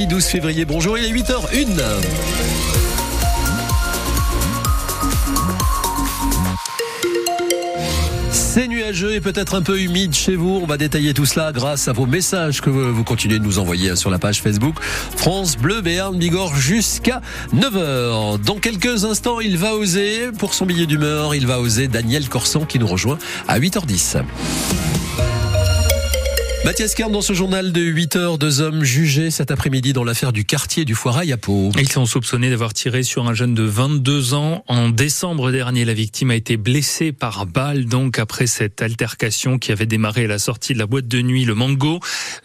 mardi 12 février. Bonjour, il est 8h01. C'est nuageux et peut-être un peu humide chez vous. On va détailler tout cela grâce à vos messages que vous continuez de nous envoyer sur la page Facebook France Bleu Béarn Bigorre jusqu'à 9h. Dans quelques instants, il va oser, pour son billet d'humeur, il va oser Daniel Corson qui nous rejoint à 8h10. Mathias Kern dans ce journal de 8 heures, deux hommes jugés cet après-midi dans l'affaire du quartier du Foirail à Pau. Ils sont soupçonnés d'avoir tiré sur un jeune de 22 ans. En décembre dernier, la victime a été blessée par balle, donc après cette altercation qui avait démarré à la sortie de la boîte de nuit Le Mango.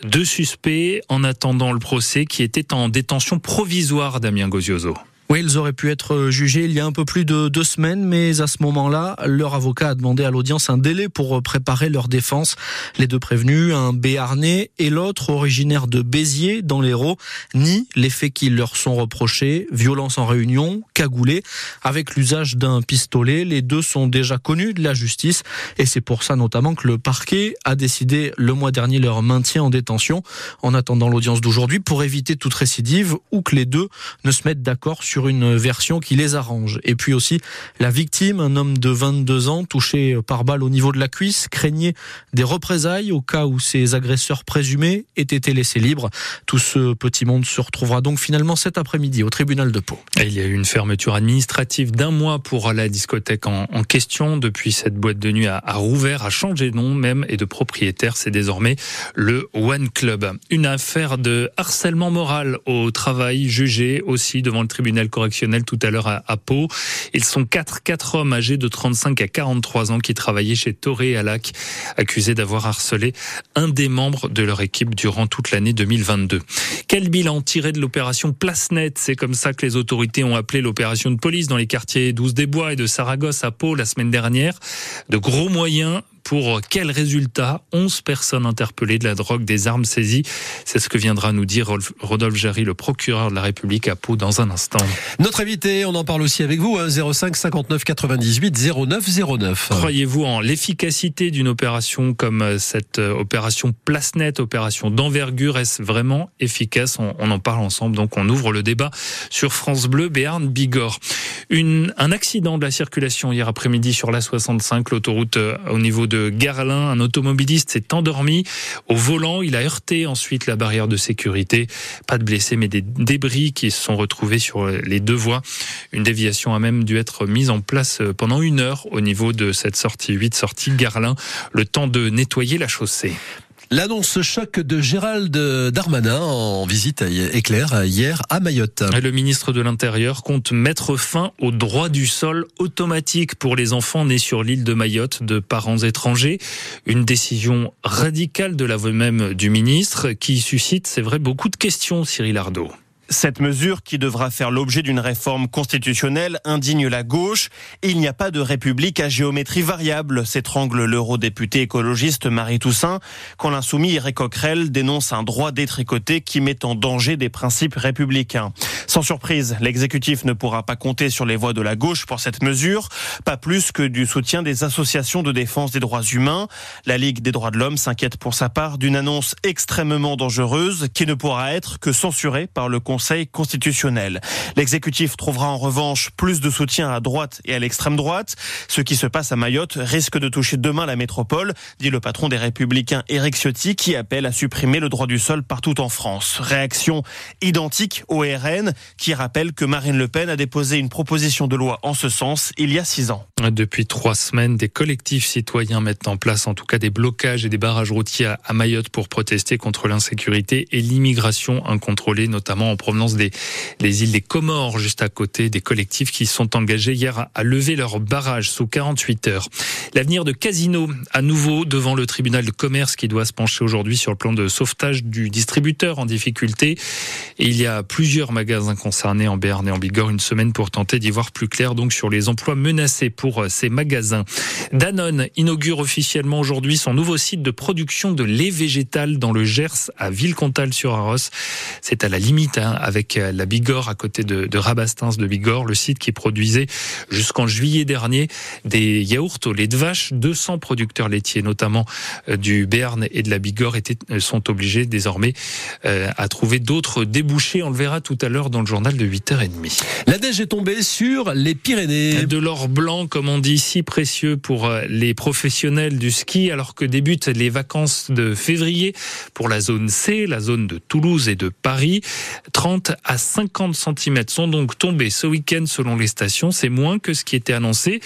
Deux suspects en attendant le procès qui étaient en détention provisoire, Damien Gozioso. Oui, ils auraient pu être jugés il y a un peu plus de deux semaines, mais à ce moment-là, leur avocat a demandé à l'audience un délai pour préparer leur défense. Les deux prévenus, un Béarnais et l'autre, originaire de Béziers, dans l'Hérault, nient les faits qui leur sont reprochés, violence en réunion, cagoulé, avec l'usage d'un pistolet. Les deux sont déjà connus de la justice et c'est pour ça notamment que le parquet a décidé le mois dernier leur maintien en détention en attendant l'audience d'aujourd'hui pour éviter toute récidive ou que les deux ne se mettent d'accord sur sur une version qui les arrange. Et puis aussi, la victime, un homme de 22 ans touché par balle au niveau de la cuisse, craignait des représailles au cas où ses agresseurs présumés aient été laissés libres. Tout ce petit monde se retrouvera donc finalement cet après-midi au tribunal de Pau. Il y a eu une fermeture administrative d'un mois pour la discothèque en, question. Depuis, cette boîte de nuit a rouvert, a changé de nom même et de propriétaire. C'est désormais le One Club. Une affaire de harcèlement moral au travail jugée aussi devant le tribunal correctionnel tout à l'heure à, Pau. Ils sont quatre, quatre hommes âgés de 35 à 43 ans qui travaillaient chez Toré à Lac, accusés d'avoir harcelé un des membres de leur équipe durant toute l'année 2022. Quel bilan tiré de l'opération Place Net C'est comme ça que les autorités ont appelé l'opération de police dans les quartiers 12 des Bois et de Saragosse à Pau la semaine dernière. De gros moyens pour quel résultat? 11 personnes interpellées de la drogue, des armes saisies. C'est ce que viendra nous dire Rodolphe Jarry, le procureur de la République à Pau, dans un instant. Notre invité, on en parle aussi avec vous, 05 59 98 09 09. Croyez-vous en l'efficacité d'une opération comme euh, cette euh, opération Place Net, opération d'envergure? Est-ce vraiment efficace? On, on, en parle ensemble, donc on ouvre le débat sur France Bleu, Béarn, Bigorre. Une, un accident de la circulation hier après-midi sur la 65, l'autoroute euh, au niveau de Garlin. Un automobiliste s'est endormi au volant. Il a heurté ensuite la barrière de sécurité. Pas de blessés, mais des débris qui se sont retrouvés sur les deux voies. Une déviation a même dû être mise en place pendant une heure au niveau de cette sortie 8, sortie Garlin. Le temps de nettoyer la chaussée. L'annonce choc de Gérald Darmanin en visite éclair hier à Mayotte. Le ministre de l'Intérieur compte mettre fin au droit du sol automatique pour les enfants nés sur l'île de Mayotte de parents étrangers. Une décision radicale de la voix même du ministre qui suscite, c'est vrai, beaucoup de questions, Cyril Ardo. Cette mesure, qui devra faire l'objet d'une réforme constitutionnelle, indigne la gauche. il n'y a pas de république à géométrie variable, s'étrangle l'eurodéputé écologiste Marie Toussaint, quand l'insoumis Eric Coquerel dénonce un droit détricoté qui met en danger des principes républicains. Sans surprise, l'exécutif ne pourra pas compter sur les voix de la gauche pour cette mesure, pas plus que du soutien des associations de défense des droits humains. La Ligue des droits de l'homme s'inquiète pour sa part d'une annonce extrêmement dangereuse qui ne pourra être que censurée par le Conseil constitutionnel. L'exécutif trouvera en revanche plus de soutien à droite et à l'extrême droite. Ce qui se passe à Mayotte risque de toucher demain la métropole, dit le patron des Républicains Éric Ciotti, qui appelle à supprimer le droit du sol partout en France. Réaction identique au RN, qui rappelle que Marine Le Pen a déposé une proposition de loi en ce sens il y a six ans. Depuis trois semaines, des collectifs citoyens mettent en place en tout cas des blocages et des barrages routiers à Mayotte pour protester contre l'insécurité et l'immigration incontrôlée, notamment en provenance des, îles des Comores, juste à côté des collectifs qui sont engagés hier à lever leurs barrages sous 48 heures. L'avenir de Casino, à nouveau devant le tribunal de commerce qui doit se pencher aujourd'hui sur le plan de sauvetage du distributeur en difficulté. Et il y a plusieurs magasins concernés en Béarn et en Bigorre une semaine pour tenter d'y voir plus clair donc sur les emplois menacés pour euh, ces magasins. Danone inaugure officiellement aujourd'hui son nouveau site de production de lait végétal dans le Gers à Villecontal sur Arros. C'est à la limite hein, avec la Bigorre à côté de, de Rabastins de Bigorre, le site qui produisait jusqu'en juillet dernier des yaourts au lait de vache. 200 producteurs laitiers, notamment euh, du Béarn et de la Bigorre, étaient, euh, sont obligés désormais euh, à trouver d'autres débouchés. On le verra tout à l'heure dans le journal de 8h30. La neige est tombée sur les Pyrénées. De l'or blanc, comme on dit, si précieux pour les professionnels du ski, alors que débutent les vacances de février pour la zone C, la zone de Toulouse et de Paris. 30 à 50 cm sont donc tombés ce week-end selon les stations. C'est moins que ce qui était annoncé,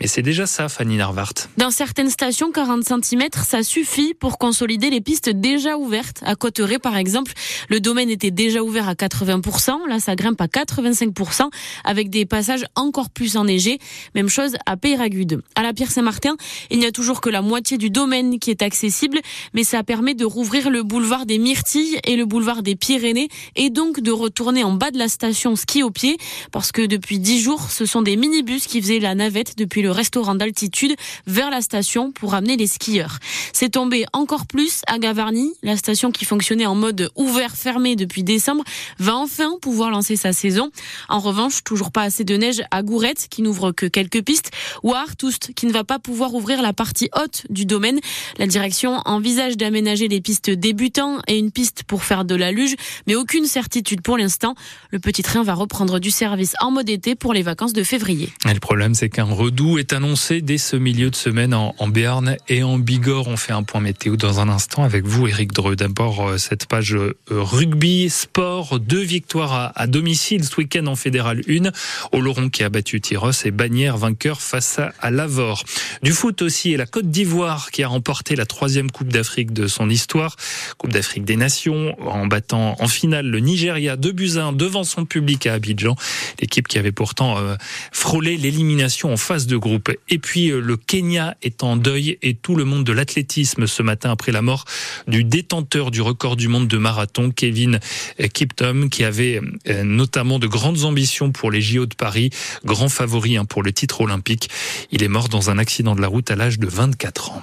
mais c'est déjà ça, Fanny Narvart. Dans certaines stations, 40 cm, ça suffit pour consolider les pistes déjà ouvertes. À Cotteret, par exemple, le domaine était déjà ouvert à 80%. Là, ça grimpe à 85% avec des passages encore plus enneigés. Même chose à Peyragude. À la Pierre-Saint-Martin, il n'y a toujours que la moitié du domaine qui est accessible, mais ça permet de rouvrir le boulevard des Myrtilles et le boulevard des Pyrénées et donc de retourner en bas de la station ski au pied parce que depuis dix jours, ce sont des minibus qui faisaient la navette depuis le restaurant d'altitude vers la station pour amener les skieurs. C'est tombé encore plus à Gavarnie, la station qui fonctionnait en mode ouvert-fermé depuis décembre va enfin pouvoir lancer sa saison. En revanche, toujours pas assez de neige à Gourette qui n'ouvre que quelques pistes ou à Artoust qui ne va pas pouvoir ouvrir la partie haute du domaine. La direction envisage d'aménager les pistes débutants et une piste pour faire de la luge, mais aucune certitude pour l'instant. Le petit train va reprendre du service en mode été pour les vacances de février. Et le problème, c'est qu'un redout est annoncé dès ce milieu de semaine en, Béarn et en Bigorre. On fait un point météo dans un instant avec vous, Eric Dreux. D'abord, euh, cette page euh, rugby, sport, deux victoires à, domicile ce week-end en Fédéral 1. Oloron qui a battu Tyros et Bagnères vainqueur face à Lavore. Du foot aussi et la Côte d'Ivoire qui a remporté la troisième Coupe d'Afrique de son histoire. Coupe d'Afrique des Nations en battant en finale le Nigeria 2 buts 1 devant son public à Abidjan. L'équipe qui avait pourtant euh, frôlé l'élimination en phase de groupe. Et puis euh, le Kenya est en deuil et tout le monde de l'athlétisme ce matin après la mort du détenteur du record du monde de marathon, Kevin Kiptum, qui avait euh, notamment de grandes ambitions pour les JO de Paris, grand favori hein, pour le titre olympique. Il est mort dans un accident de la route à l'âge de 24 ans.